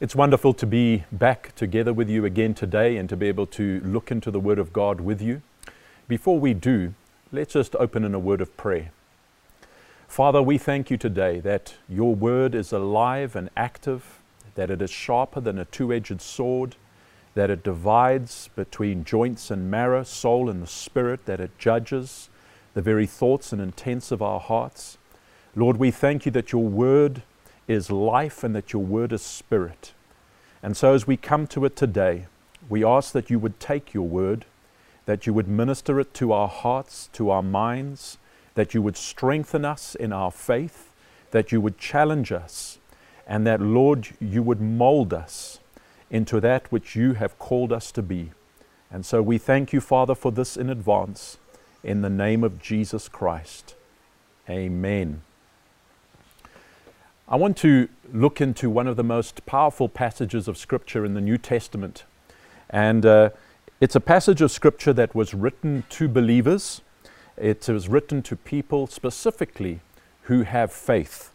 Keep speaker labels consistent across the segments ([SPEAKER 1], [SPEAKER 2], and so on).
[SPEAKER 1] It's wonderful to be back together with you again today and to be able to look into the Word of God with you. Before we do, let's just open in a word of prayer. Father, we thank you today that your Word is alive and active, that it is sharper than a two edged sword, that it divides between joints and marrow, soul and the spirit, that it judges the very thoughts and intents of our hearts. Lord, we thank you that your Word is life and that your word is spirit. And so, as we come to it today, we ask that you would take your word, that you would minister it to our hearts, to our minds, that you would strengthen us in our faith, that you would challenge us, and that, Lord, you would mold us into that which you have called us to be. And so we thank you, Father, for this in advance. In the name of Jesus Christ. Amen. I want to look into one of the most powerful passages of Scripture in the New Testament. And uh, it's a passage of Scripture that was written to believers, it was written to people specifically who have faith.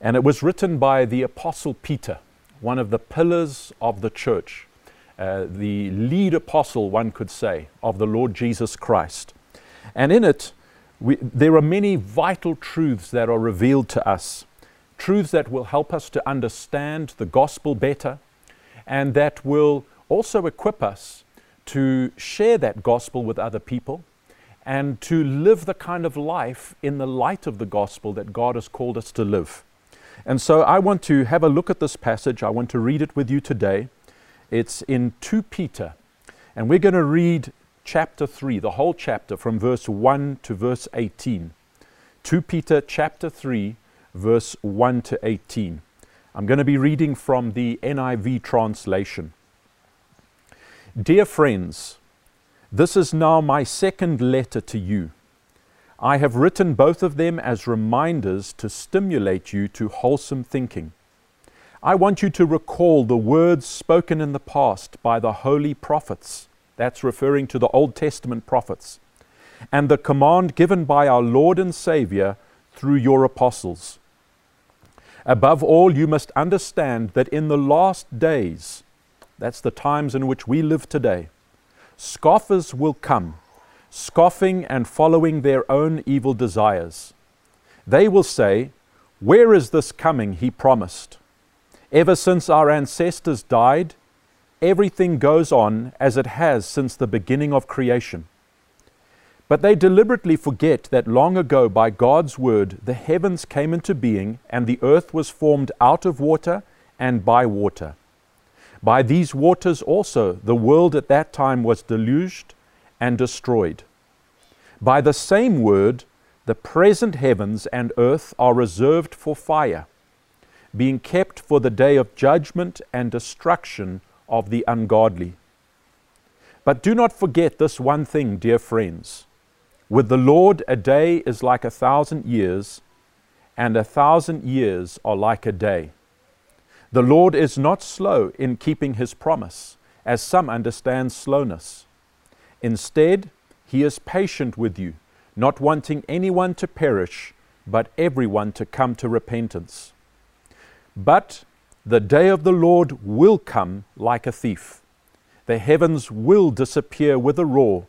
[SPEAKER 1] And it was written by the Apostle Peter, one of the pillars of the church, uh, the lead apostle, one could say, of the Lord Jesus Christ. And in it, we, there are many vital truths that are revealed to us truths that will help us to understand the gospel better and that will also equip us to share that gospel with other people and to live the kind of life in the light of the gospel that God has called us to live. And so I want to have a look at this passage. I want to read it with you today. It's in 2 Peter, and we're going to read chapter 3, the whole chapter from verse 1 to verse 18. 2 Peter chapter 3 verse 1 to 18. I'm going to be reading from the NIV translation. Dear friends, this is now my second letter to you. I have written both of them as reminders to stimulate you to wholesome thinking. I want you to recall the words spoken in the past by the holy prophets. That's referring to the Old Testament prophets. And the command given by our Lord and Savior through your apostles. Above all, you must understand that in the last days, that's the times in which we live today, scoffers will come, scoffing and following their own evil desires. They will say, Where is this coming he promised? Ever since our ancestors died, everything goes on as it has since the beginning of creation. But they deliberately forget that long ago, by God's word, the heavens came into being, and the earth was formed out of water and by water. By these waters also, the world at that time was deluged and destroyed. By the same word, the present heavens and earth are reserved for fire, being kept for the day of judgment and destruction of the ungodly. But do not forget this one thing, dear friends with the Lord, a day is like a thousand years, and a thousand years are like a day. The Lord is not slow in keeping his promise, as some understand slowness. Instead, he is patient with you, not wanting anyone to perish, but everyone to come to repentance. But the day of the Lord will come like a thief. The heavens will disappear with a roar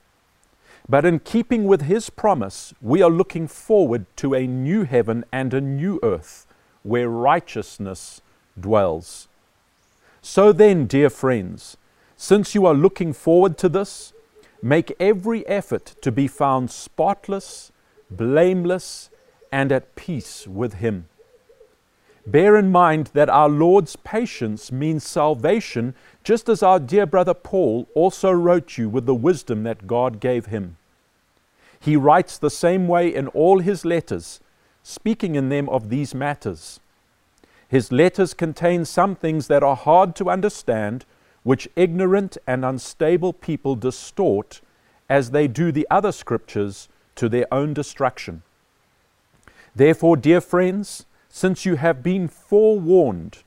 [SPEAKER 1] But in keeping with His promise, we are looking forward to a new heaven and a new earth where righteousness dwells. So then, dear friends, since you are looking forward to this, make every effort to be found spotless, blameless, and at peace with Him. Bear in mind that our Lord's patience means salvation, just as our dear brother Paul also wrote you with the wisdom that God gave him. He writes the same way in all his letters, speaking in them of these matters. His letters contain some things that are hard to understand, which ignorant and unstable people distort as they do the other scriptures to their own destruction. Therefore, dear friends, since you have been forewarned,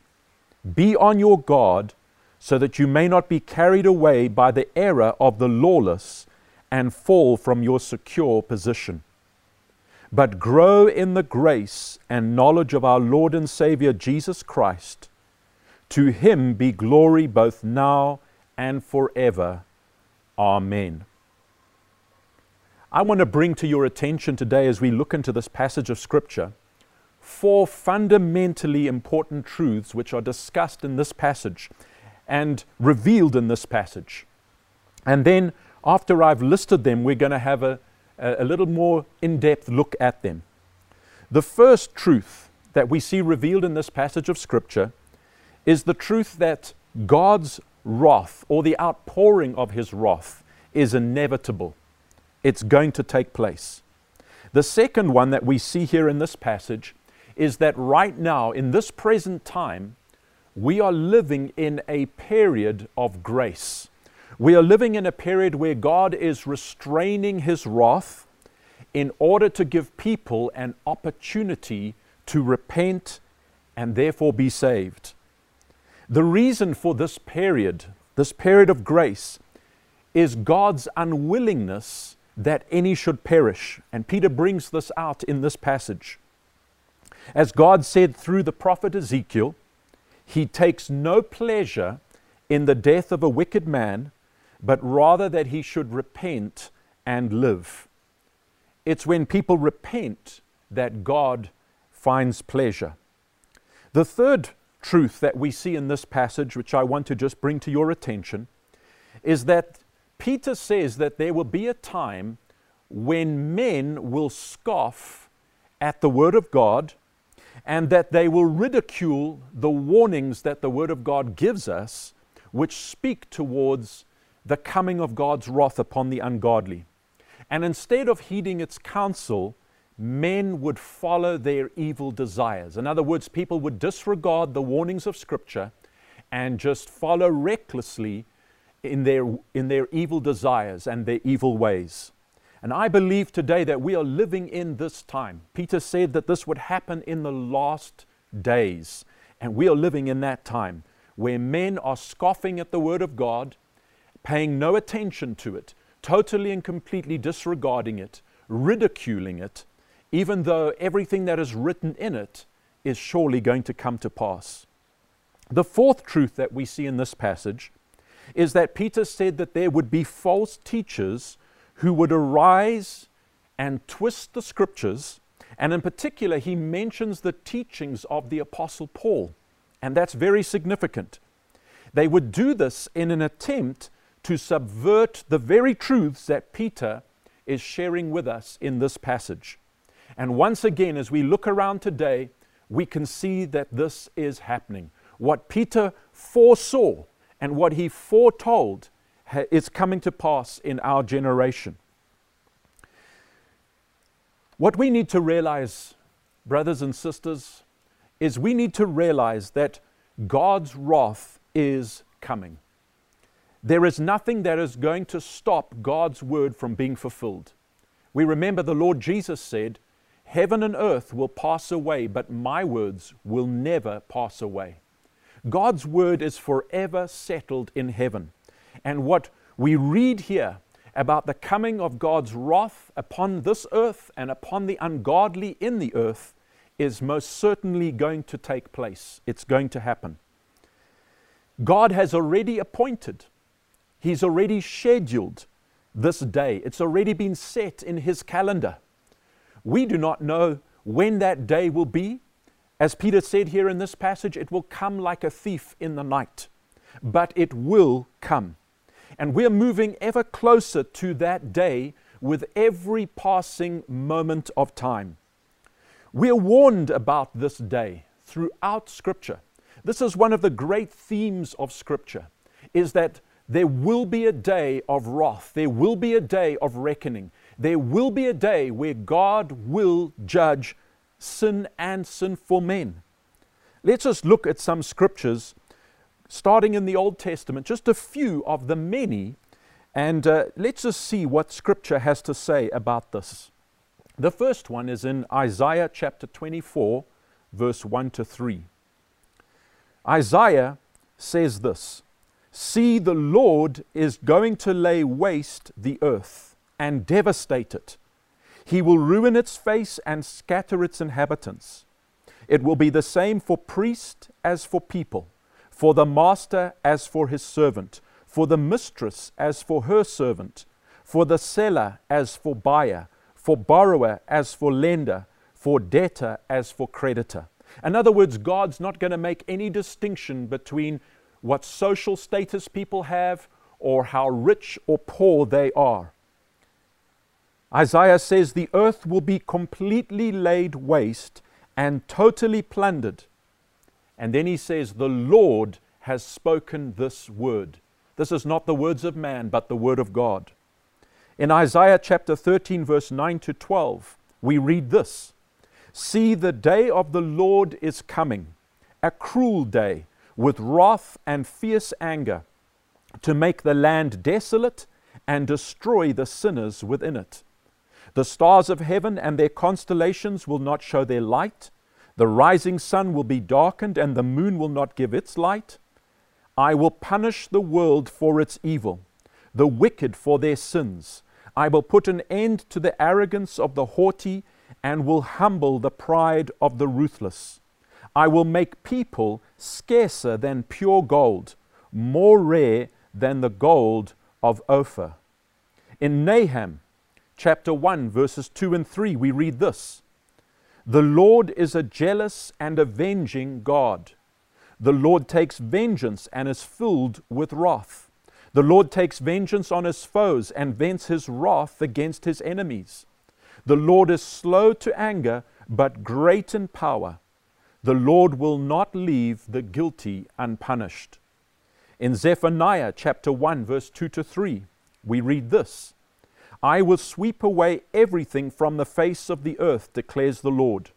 [SPEAKER 1] be on your guard so that you may not be carried away by the error of the lawless and fall from your secure position. But grow in the grace and knowledge of our Lord and Savior Jesus Christ. To him be glory both now and forever. Amen. I want to bring to your attention today as we look into this passage of Scripture four fundamentally important truths which are discussed in this passage and revealed in this passage. And then, after I've listed them, we're going to have a, a little more in depth look at them. The first truth that we see revealed in this passage of Scripture is the truth that God's wrath or the outpouring of His wrath is inevitable. It's going to take place. The second one that we see here in this passage is that right now, in this present time, we are living in a period of grace. We are living in a period where God is restraining His wrath in order to give people an opportunity to repent and therefore be saved. The reason for this period, this period of grace, is God's unwillingness that any should perish. And Peter brings this out in this passage. As God said through the prophet Ezekiel, He takes no pleasure in the death of a wicked man, but rather that he should repent and live. It's when people repent that God finds pleasure. The third truth that we see in this passage, which I want to just bring to your attention, is that Peter says that there will be a time when men will scoff at the Word of God and that they will ridicule the warnings that the Word of God gives us, which speak towards the coming of God's wrath upon the ungodly. And instead of heeding its counsel, men would follow their evil desires. In other words, people would disregard the warnings of Scripture and just follow recklessly in their, in their evil desires and their evil ways. And I believe today that we are living in this time. Peter said that this would happen in the last days. And we are living in that time where men are scoffing at the Word of God, paying no attention to it, totally and completely disregarding it, ridiculing it, even though everything that is written in it is surely going to come to pass. The fourth truth that we see in this passage is that Peter said that there would be false teachers who would arise and twist the scriptures. And in particular, he mentions the teachings of the Apostle Paul. And that's very significant. They would do this in an attempt to subvert the very truths that Peter is sharing with us in this passage. And once again, as we look around today, we can see that this is happening. What Peter foresaw and what he foretold is coming to pass in our generation. What we need to realize, brothers and sisters, is we need to realize that God's wrath is coming. There is nothing that is going to stop God's word from being fulfilled. We remember the Lord Jesus said, Heaven and earth will pass away, but my words will never pass away. God's word is forever settled in heaven. And what we read here about the coming of God's wrath upon this earth and upon the ungodly in the earth is most certainly going to take place. It's going to happen. God has already appointed, He's already scheduled this day. It's already been set in His calendar. We do not know when that day will be. As Peter said here in this passage, it will come like a thief in the night, but it will come. And we're moving ever closer to that day with every passing moment of time. We're warned about this day throughout Scripture. This is one of the great themes of Scripture, is that there will be a day of wrath. There will be a day of reckoning. There will be a day where God will judge sin and sinful men. Let's just look at some scriptures, starting in the Old Testament, just a few of the many, and uh, let's just see what scripture has to say about this. The first one is in Isaiah chapter 24, verse 1 to 3. Isaiah says this See, the Lord is going to lay waste the earth and devastate it. He will ruin its face and scatter its inhabitants. It will be the same for priest as for people, for the master as for his servant, for the mistress as for her servant, for the seller as for buyer, for borrower as for lender, for debtor as for creditor. In other words, God's not going to make any distinction between what social status people have or how rich or poor they are. Isaiah says the earth will be completely laid waste and totally plundered. And then he says, The Lord has spoken this word. This is not the words of man, but the word of God. In Isaiah chapter 13, verse 9 to 12, we read this See, the day of the Lord is coming, a cruel day with wrath and fierce anger, to make the land desolate and destroy the sinners within it. The stars of heaven and their constellations will not show their light. The rising sun will be darkened, and the moon will not give its light. I will punish the world for its evil, the wicked for their sins. I will put an end to the arrogance of the haughty, and will humble the pride of the ruthless. I will make people scarcer than pure gold, more rare than the gold of Ophir. In Nahum chapter 1, verses 2 and 3, we read this The Lord is a jealous and avenging God. The Lord takes vengeance and is filled with wrath. The Lord takes vengeance on his foes and vents his wrath against his enemies. The Lord is slow to anger, but great in power. The Lord will not leave the guilty unpunished. In Zephaniah chapter 1, verse 2 to 3, we read this I will sweep away everything from the face of the earth, declares the Lord.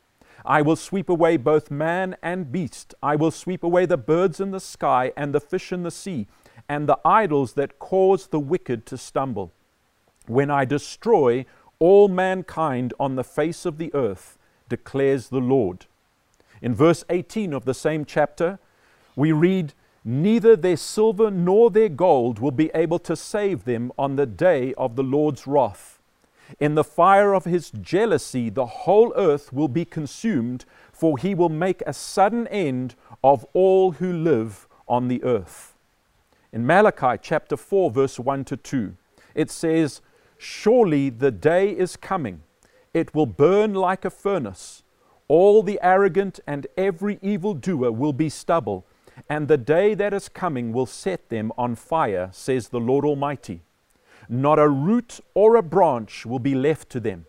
[SPEAKER 1] I will sweep away both man and beast. I will sweep away the birds in the sky and the fish in the sea, and the idols that cause the wicked to stumble. When I destroy all mankind on the face of the earth, declares the Lord. In verse 18 of the same chapter, we read, Neither their silver nor their gold will be able to save them on the day of the Lord's wrath. In the fire of his jealousy, the whole earth will be consumed, for he will make a sudden end of all who live on the earth. In Malachi chapter 4, verse 1 to 2, it says, Surely the day is coming, it will burn like a furnace all the arrogant and every evildoer will be stubble, and the day that is coming will set them on fire, says the Lord Almighty. Not a root or a branch will be left to them.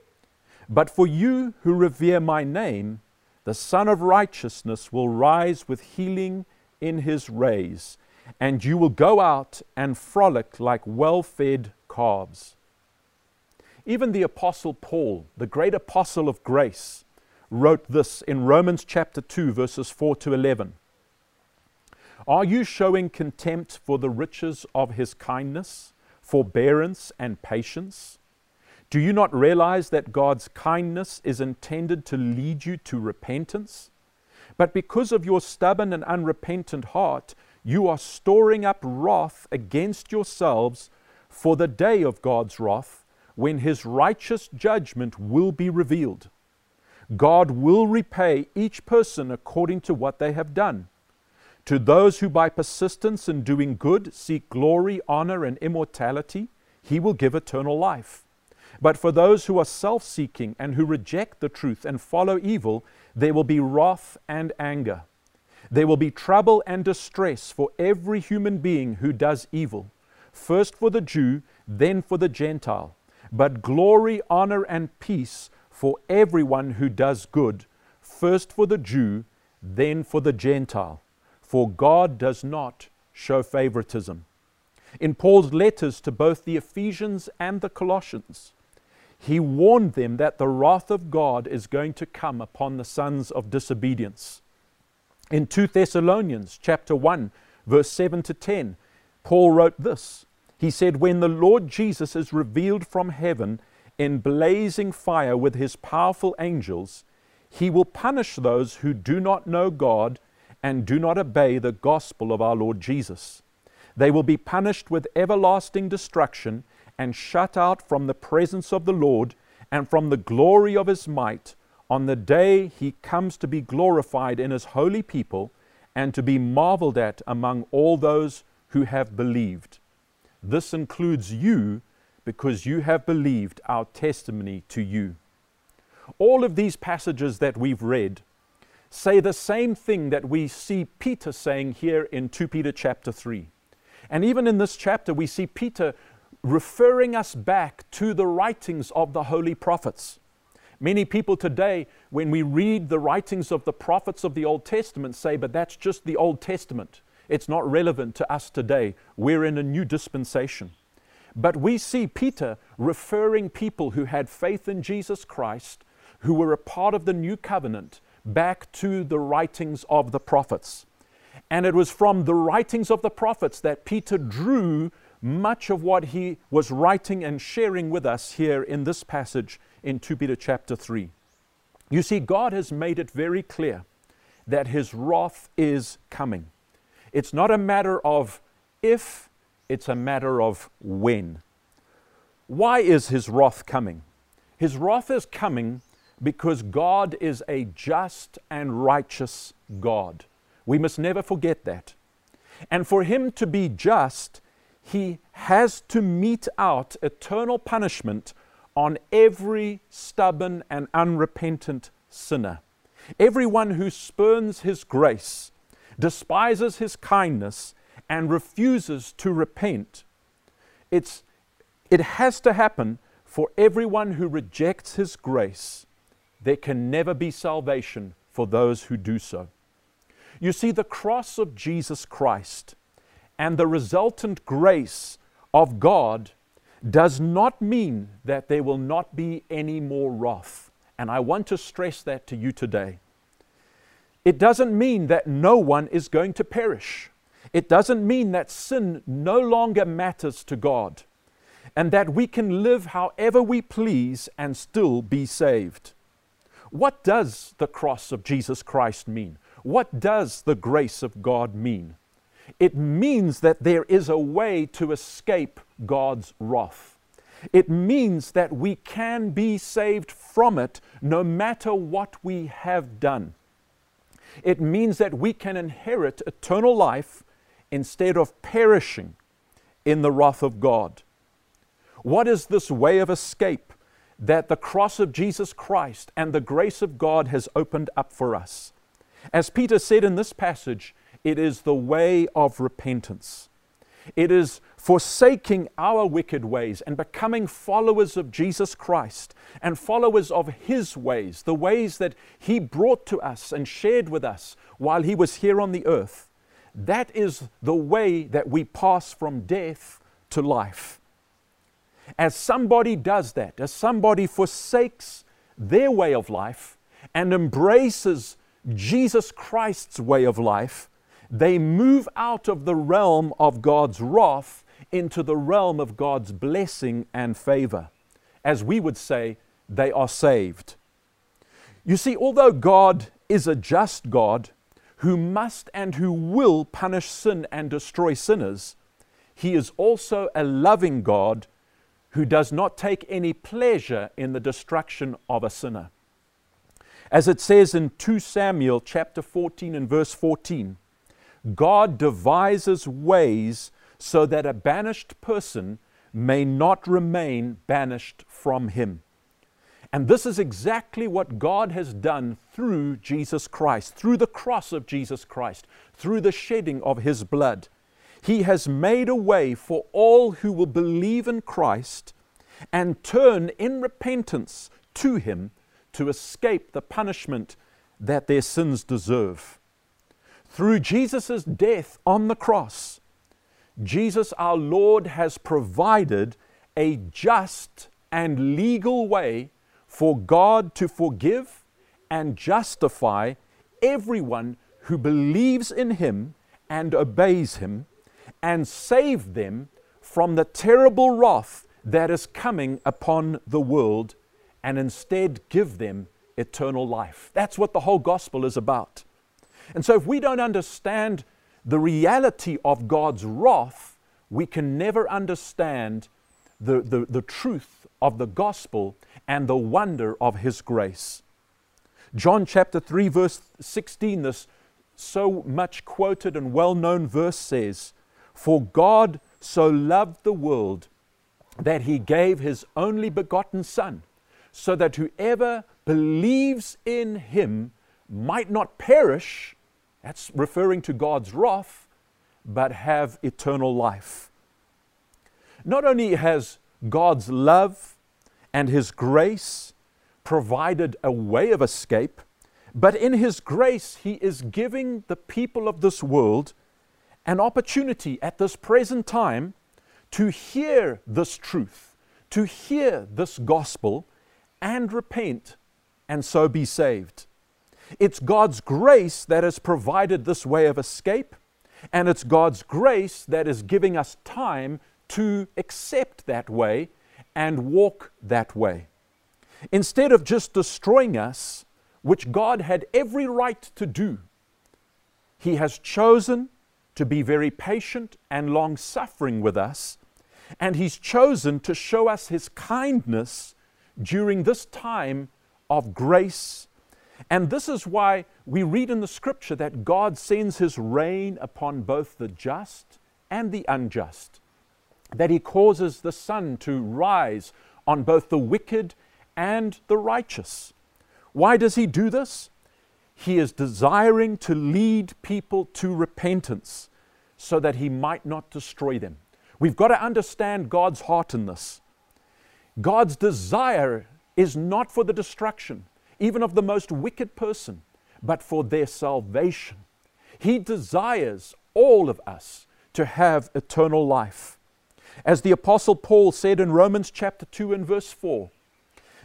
[SPEAKER 1] But for you who revere my name, the Sun of Righteousness will rise with healing in his rays, and you will go out and frolic like well fed calves. Even the Apostle Paul, the great apostle of grace, wrote this in Romans chapter 2, verses 4 to 11. Are you showing contempt for the riches of his kindness, forbearance, and patience? Do you not realize that God's kindness is intended to lead you to repentance? But because of your stubborn and unrepentant heart, you are storing up wrath against yourselves for the day of God's wrath, when his righteous judgment will be revealed. God will repay each person according to what they have done. To those who by persistence in doing good seek glory, honor, and immortality, he will give eternal life. But for those who are self seeking and who reject the truth and follow evil, there will be wrath and anger. There will be trouble and distress for every human being who does evil, first for the Jew, then for the Gentile. But glory, honor, and peace for everyone who does good, first for the Jew, then for the Gentile. For God does not show favoritism. In Paul's letters to both the Ephesians and the Colossians, he warned them that the wrath of God is going to come upon the sons of disobedience. In 2 Thessalonians chapter 1 verse 7 to 10, Paul wrote this. He said, When the Lord Jesus is revealed from heaven in blazing fire with his powerful angels, he will punish those who do not know God and do not obey the gospel of our Lord Jesus. They will be punished with everlasting destruction and shut out from the presence of the Lord and from the glory of his might on the day he comes to be glorified in his holy people and to be marveled at among all those who have believed. This includes you because you have believed our testimony to you. All of these passages that we've read say the same thing that we see Peter saying here in 2 Peter chapter 3. And even in this chapter, we see Peter referring us back to the writings of the holy prophets. Many people today, when we read the writings of the prophets of the Old Testament, say, but that's just the Old Testament. It's not relevant to us today. We're in a new dispensation. But we see Peter referring people who had faith in Jesus Christ, who were a part of the new covenant, back to the writings of the prophets. And it was from the writings of the prophets that Peter drew much of what he was writing and sharing with us here in this passage in 2 Peter chapter 3. You see, God has made it very clear that his wrath is coming. It's not a matter of if, it's a matter of when. Why is his wrath coming? His wrath is coming because God is a just and righteous God. We must never forget that. And for him to be just, he has to mete out eternal punishment on every stubborn and unrepentant sinner. Everyone who spurns his grace, despises his kindness, and refuses to repent. It's, it has to happen for everyone who rejects his grace. There can never be salvation for those who do so. You see, the cross of Jesus Christ and the resultant grace of God does not mean that there will not be any more wrath. And I want to stress that to you today. It doesn't mean that no one is going to perish. It doesn't mean that sin no longer matters to God and that we can live however we please and still be saved. What does the cross of Jesus Christ mean? What does the grace of God mean? It means that there is a way to escape God's wrath. It means that we can be saved from it no matter what we have done. It means that we can inherit eternal life instead of perishing in the wrath of God. What is this way of escape that the cross of Jesus Christ and the grace of God has opened up for us? As Peter said in this passage, it is the way of repentance. It is forsaking our wicked ways and becoming followers of Jesus Christ and followers of His ways, the ways that He brought to us and shared with us while He was here on the earth. That is the way that we pass from death to life. As somebody does that, as somebody forsakes their way of life and embraces Jesus Christ's way of life, they move out of the realm of God's wrath into the realm of God's blessing and favor. As we would say, they are saved. You see, although God is a just God who must and who will punish sin and destroy sinners, He is also a loving God who does not take any pleasure in the destruction of a sinner. As it says in 2 Samuel chapter 14 and verse 14, God devises ways so that a banished person may not remain banished from him. And this is exactly what God has done through Jesus Christ, through the cross of Jesus Christ, through the shedding of his blood. He has made a way for all who will believe in Christ and turn in repentance to him to escape the punishment that their sins deserve. Through Jesus' death on the cross, Jesus our Lord has provided a just and legal way for God to forgive and justify everyone who believes in him and obeys him, and save them from the terrible wrath that is coming upon the world, and instead give them eternal life. That's what the whole gospel is about. And so, if we don't understand the reality of God's wrath, we can never understand the, the, the truth of the gospel and the wonder of His grace. John chapter 3, verse 16, this so much quoted and well known verse says, For God so loved the world that He gave His only begotten Son, so that whoever believes in Him might not perish, that's referring to God's wrath, but have eternal life. Not only has God's love and His grace provided a way of escape, but in His grace, He is giving the people of this world an opportunity at this present time to hear this truth, to hear this gospel, and repent, and so be saved. It's God's grace that has provided this way of escape, and it's God's grace that is giving us time to accept that way and walk that way. Instead of just destroying us, which God had every right to do, He has chosen to be very patient and long suffering with us, and He's chosen to show us His kindness during this time of grace. And this is why we read in the scripture that God sends His rain upon both the just and the unjust that he causes the sun to rise on both the wicked and the righteous. Why does he do this? He is desiring to lead people to repentance so that he might not destroy them. We've got to understand God's heart in this. God's desire is not for the destruction, even of the most wicked person, but for their salvation. He desires all of us to have eternal life. As the Apostle Paul said in Romans chapter 2 and verse 4,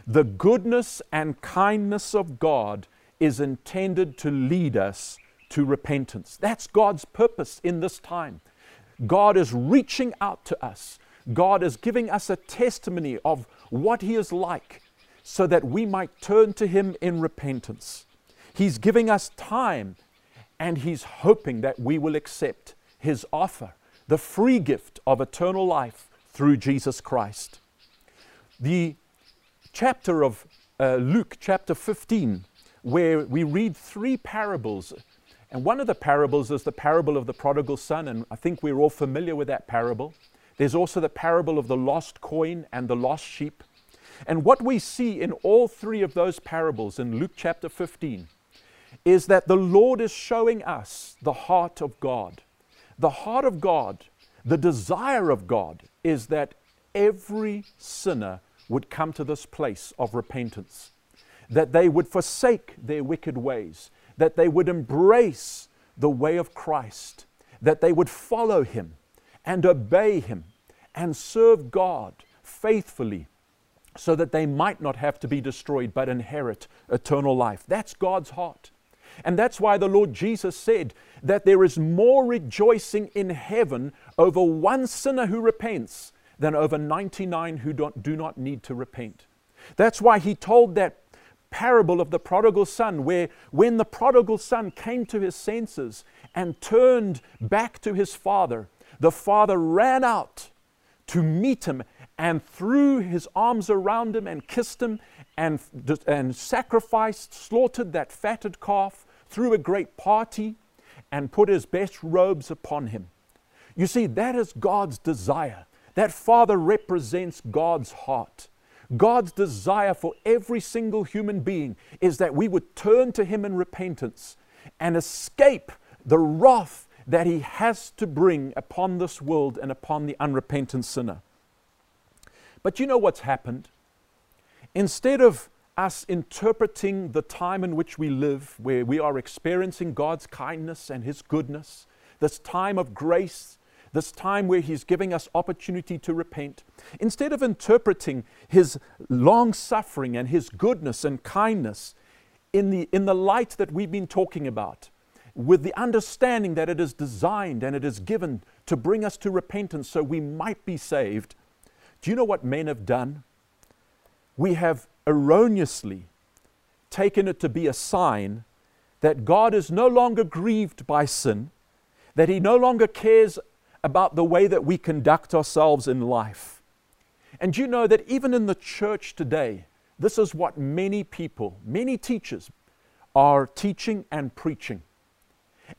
[SPEAKER 1] the goodness and kindness of God is intended to lead us to repentance. That's God's purpose in this time. God is reaching out to us. God is giving us a testimony of what He is like so that we might turn to Him in repentance. He's giving us time and He's hoping that we will accept His offer the free gift of eternal life through Jesus Christ. The chapter of uh, Luke, chapter 15, where we read three parables. And one of the parables is the parable of the prodigal son, and I think we're all familiar with that parable. There's also the parable of the lost coin and the lost sheep. And what we see in all three of those parables in Luke chapter 15 is that the Lord is showing us the heart of God. The heart of God, the desire of God, is that every sinner would come to this place of repentance, that they would forsake their wicked ways, that they would embrace the way of Christ, that they would follow Him and obey Him and serve God faithfully so that they might not have to be destroyed but inherit eternal life. That's God's heart. And that's why the Lord Jesus said that there is more rejoicing in heaven over one sinner who repents than over 99 who do not need to repent. That's why he told that parable of the prodigal son, where when the prodigal son came to his senses and turned back to his father, the father ran out to meet him and threw his arms around him and kissed him and, and sacrificed, slaughtered that fatted calf, threw a great party, and put his best robes upon him. You see, that is God's desire. That Father represents God's heart. God's desire for every single human being is that we would turn to Him in repentance and escape the wrath that He has to bring upon this world and upon the unrepentant sinner. But you know what's happened? Instead of us interpreting the time in which we live, where we are experiencing God's kindness and His goodness, this time of grace, this time where He's giving us opportunity to repent, instead of interpreting His long suffering and His goodness and kindness in the, in the light that we've been talking about, with the understanding that it is designed and it is given to bring us to repentance so we might be saved, do you know what men have done? We have erroneously taken it to be a sign that God is no longer grieved by sin, that He no longer cares about the way that we conduct ourselves in life. And you know that even in the church today, this is what many people, many teachers, are teaching and preaching.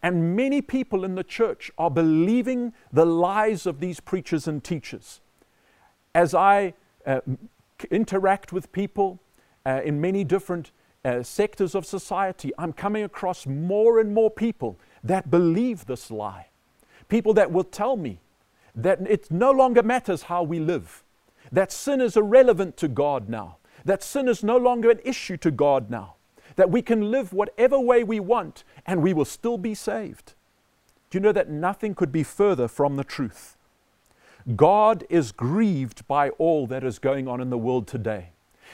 [SPEAKER 1] And many people in the church are believing the lies of these preachers and teachers. As I uh, interact with people uh, in many different uh, sectors of society, I'm coming across more and more people that believe this lie. People that will tell me that it no longer matters how we live, that sin is irrelevant to God now, that sin is no longer an issue to God now, that we can live whatever way we want and we will still be saved. Do you know that nothing could be further from the truth? God is grieved by all that is going on in the world today.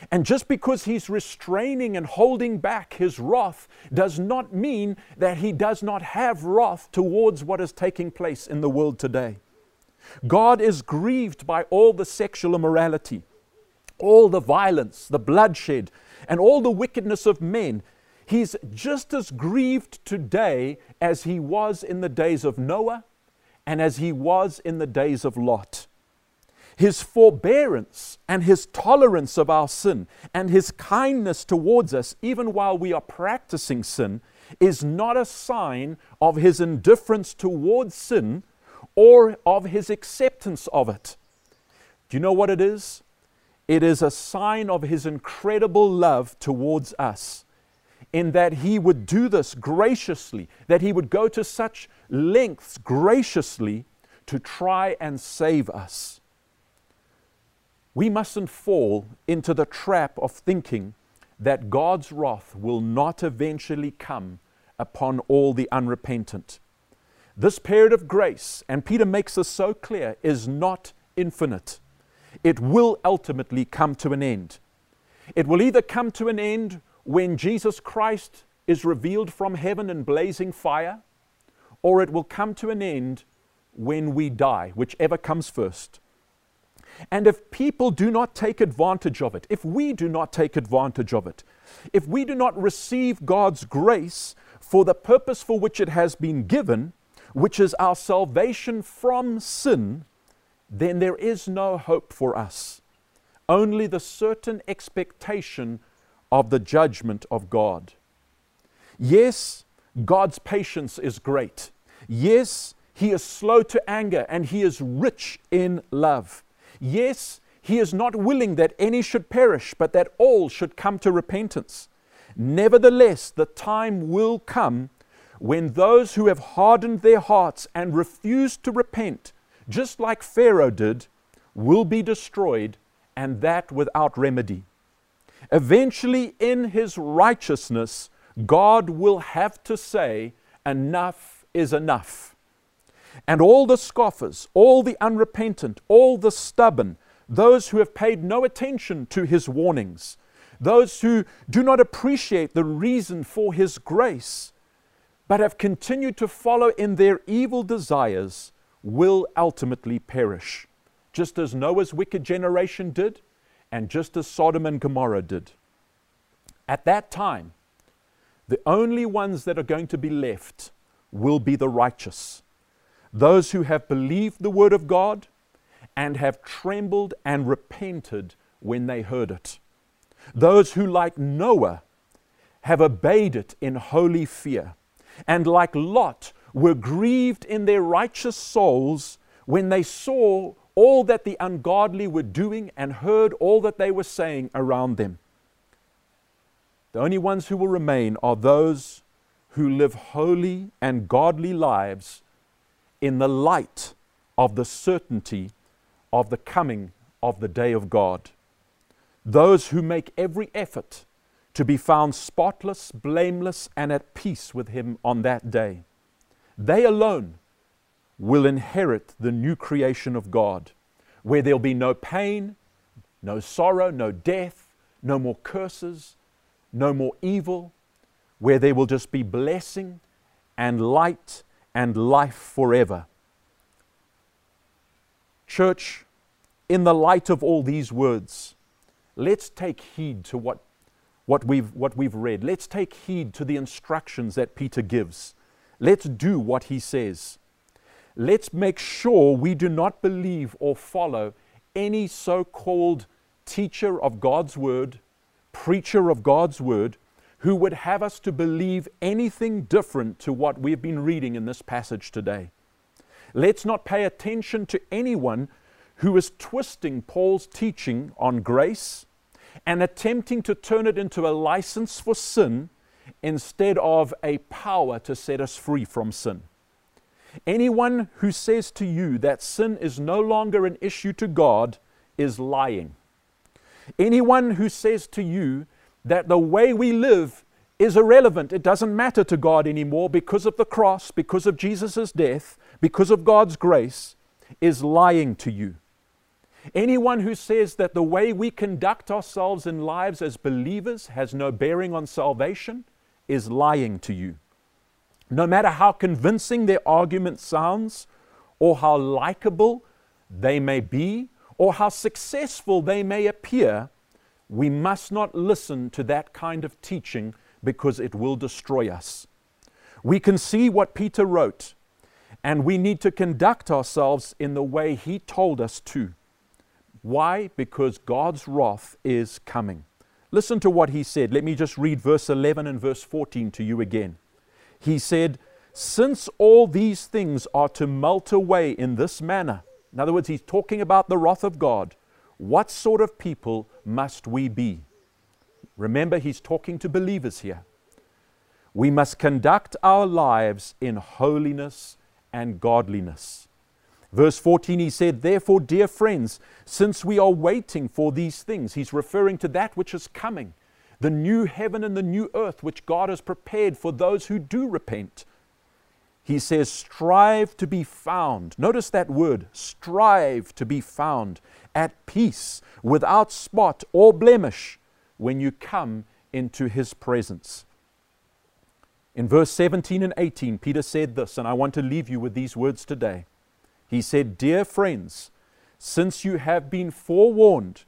[SPEAKER 1] And just because he's restraining and holding back his wrath does not mean that he does not have wrath towards what is taking place in the world today. God is grieved by all the sexual immorality, all the violence, the bloodshed, and all the wickedness of men. He's just as grieved today as he was in the days of Noah and as he was in the days of Lot. His forbearance and his tolerance of our sin and his kindness towards us, even while we are practicing sin, is not a sign of his indifference towards sin or of his acceptance of it. Do you know what it is? It is a sign of his incredible love towards us, in that he would do this graciously, that he would go to such lengths graciously to try and save us. We mustn't fall into the trap of thinking that God's wrath will not eventually come upon all the unrepentant. This period of grace, and Peter makes this so clear, is not infinite. It will ultimately come to an end. It will either come to an end when Jesus Christ is revealed from heaven in blazing fire, or it will come to an end when we die, whichever comes first. And if people do not take advantage of it, if we do not take advantage of it, if we do not receive God's grace for the purpose for which it has been given, which is our salvation from sin, then there is no hope for us. Only the certain expectation of the judgment of God. Yes, God's patience is great. Yes, He is slow to anger and He is rich in love. Yes, He is not willing that any should perish, but that all should come to repentance. Nevertheless, the time will come when those who have hardened their hearts and refused to repent, just like Pharaoh did, will be destroyed, and that without remedy. Eventually, in his righteousness, God will have to say, Enough is enough. And all the scoffers, all the unrepentant, all the stubborn, those who have paid no attention to his warnings, those who do not appreciate the reason for his grace, but have continued to follow in their evil desires will ultimately perish, just as Noah's wicked generation did, and just as Sodom and Gomorrah did. At that time, the only ones that are going to be left will be the righteous, those who have believed the word of God and have trembled and repented when they heard it, those who, like Noah, have obeyed it in holy fear and like Lot, were grieved in their righteous souls when they saw all that the ungodly were doing and heard all that they were saying around them. The only ones who will remain are those who live holy and godly lives in the light of the certainty of the coming of the day of God. Those who make every effort to be found spotless, blameless, and at peace with Him on that day. They alone will inherit the new creation of God, where there'll be no pain, no sorrow, no death, no more curses, no more evil, where there will just be blessing and light and life forever. Church, in the light of all these words, let's take heed to what, what, we've, what we've read. Let's take heed to the instructions that Peter gives. Let's do what he says. Let's make sure we do not believe or follow any so called teacher of God's word, preacher of God's word, who would have us to believe anything different to what we've been reading in this passage today. Let's not pay attention to anyone who is twisting Paul's teaching on grace and attempting to turn it into a license for sin instead of a power to set us free from sin. Anyone who says to you that sin is no longer an issue to God is lying. Anyone who says to you that the way we live is irrelevant, it doesn't matter to God anymore because of the cross, because of Jesus' death, because of God's grace, is lying to you. Anyone who says that the way we conduct ourselves in lives as believers has no bearing on salvation is lying to you. No matter how convincing their argument sounds, or how likable they may be, or how successful they may appear, we must not listen to that kind of teaching because it will destroy us. We can see what Peter wrote, and we need to conduct ourselves in the way he told us to. Why? Because God's wrath is coming. Listen to what he said. Let me just read verse 11 and verse 14 to you again. He said, Since all these things are to melt away in this manner, in other words, he's talking about the wrath of God, what sort of people must we be? Remember, he's talking to believers here. We must conduct our lives in holiness and godliness. Verse 14, he said, Therefore, dear friends, since we are waiting for these things, he's referring to that which is coming, the new heaven and the new earth which God has prepared for those who do repent. He says, Strive to be found. Notice that word, strive to be found at peace, without spot or blemish, when you come into his presence. In verse 17 and 18, Peter said this, and I want to leave you with these words today. He said, Dear friends, since you have been forewarned,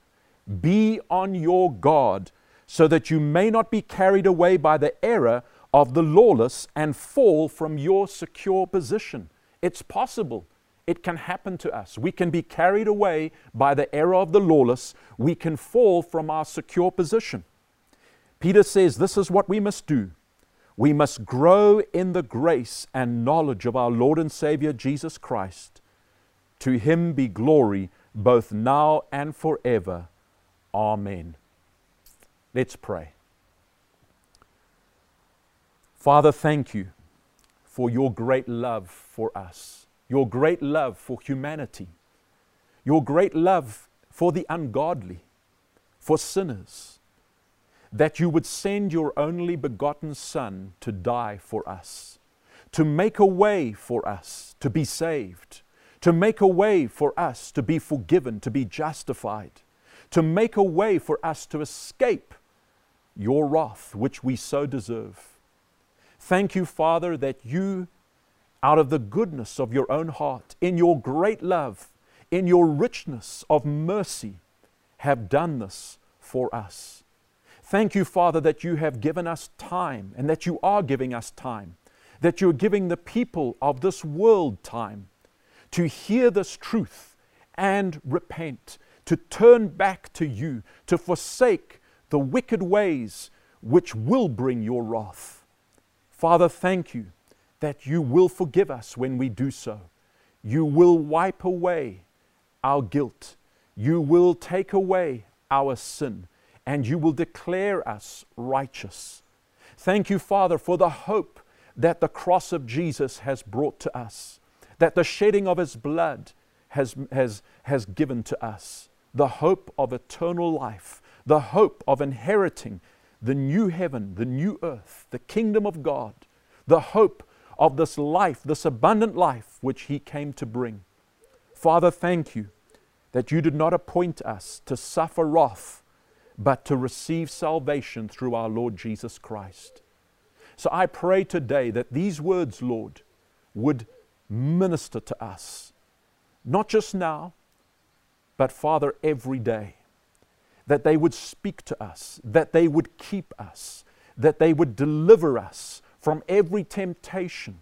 [SPEAKER 1] be on your guard, so that you may not be carried away by the error of the lawless and fall from your secure position. It's possible. It can happen to us. We can be carried away by the error of the lawless. We can fall from our secure position. Peter says this is what we must do. We must grow in the grace and knowledge of our Lord and Savior Jesus Christ. To him be glory both now and forever. Amen. Let's pray. Father, thank you for your great love for us, your great love for humanity, your great love for the ungodly, for sinners, that you would send your only begotten Son to die for us, to make a way for us to be saved to make a way for us to be forgiven, to be justified, to make a way for us to escape your wrath, which we so deserve. Thank you, Father, that you, out of the goodness of your own heart, in your great love, in your richness of mercy, have done this for us. Thank you, Father, that you have given us time and that you are giving us time, that you're giving the people of this world time to hear this truth and repent, to turn back to you, to forsake the wicked ways which will bring your wrath. Father, thank you that you will forgive us when we do so. You will wipe away our guilt. You will take away our sin, and you will declare us righteous. Thank you, Father, for the hope that the cross of Jesus has brought to us that the shedding of his blood has, has, has given to us the hope of eternal life, the hope of inheriting the new heaven, the new earth, the kingdom of God, the hope of this life, this abundant life which He came to bring. Father, thank you that you did not appoint us to suffer wrath, but to receive salvation through our Lord Jesus Christ. So I pray today that these words, Lord, would minister to us, not just now, but Father, every day. That they would speak to us, that they would keep us, that they would deliver us from every temptation,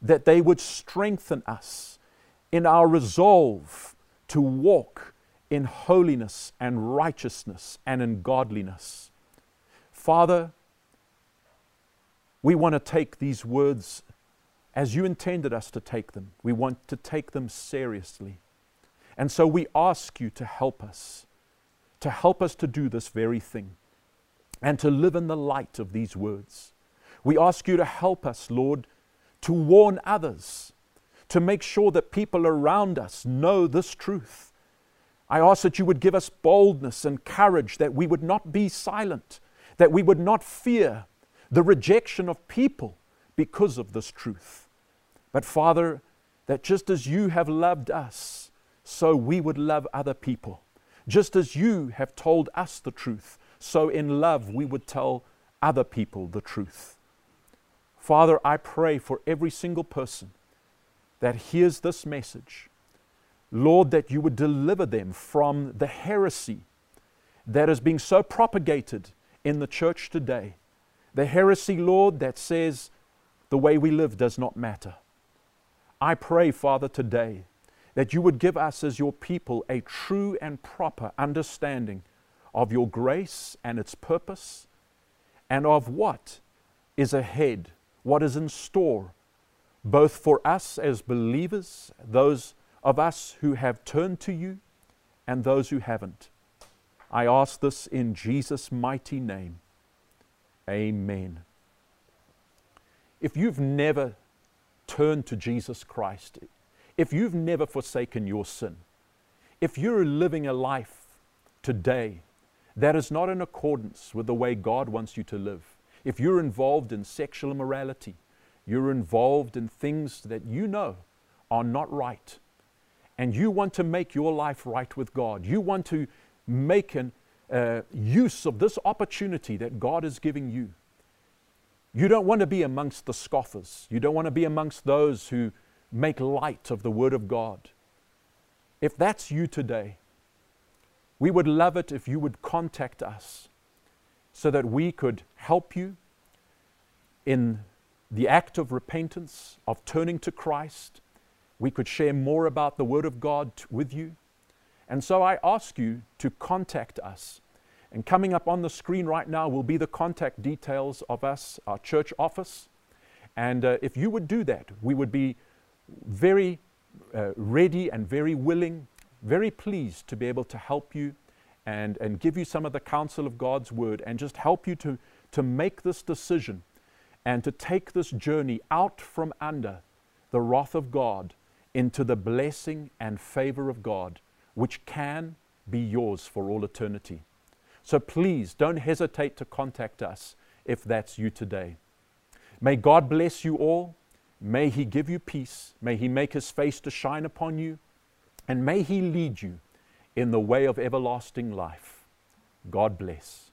[SPEAKER 1] that they would strengthen us in our resolve to walk in holiness and righteousness and in godliness. Father, we want to take these words as you intended us to take them. We want to take them seriously. And so we ask you to help us, to help us to do this very thing and to live in the light of these words. We ask you to help us, Lord, to warn others, to make sure that people around us know this truth. I ask that you would give us boldness and courage, that we would not be silent, that we would not fear the rejection of people because of this truth. But Father, that just as you have loved us, so we would love other people. Just as you have told us the truth, so in love we would tell other people the truth. Father, I pray for every single person that hears this message. Lord, that you would deliver them from the heresy that is being so propagated in the church today the heresy, Lord, that says the way we live does not matter. I pray, Father, today that you would give us as your people a true and proper understanding of your grace and its purpose, and of what is ahead, what is in store, both for us as believers, those of us who have turned to you, and those who haven't. I ask this in Jesus' mighty name. Amen. If you've never turned to Jesus Christ, if you've never forsaken your sin, if you're living a life today that is not in accordance with the way God wants you to live, if you're involved in sexual immorality, you're involved in things that you know are not right, and you want to make your life right with God, you want to make an uh, use of this opportunity that God is giving you. You don't want to be amongst the scoffers. You don't want to be amongst those who make light of the Word of God. If that's you today, we would love it if you would contact us so that we could help you in the act of repentance, of turning to Christ. We could share more about the Word of God with you. And so I ask you to contact us. And coming up on the screen right now will be the contact details of us, our church office. And uh, if you would do that, we would be very uh, ready and very willing, very pleased to be able to help you and, and give you some of the counsel of God's word and just help you to, to make this decision and to take this journey out from under the wrath of God into the blessing and favor of God, which can be yours for all eternity. So please don't hesitate to contact us if that's you today. May God bless you all. May He give you peace. May He make His face to shine upon you. And may He lead you in the way of everlasting life. God bless.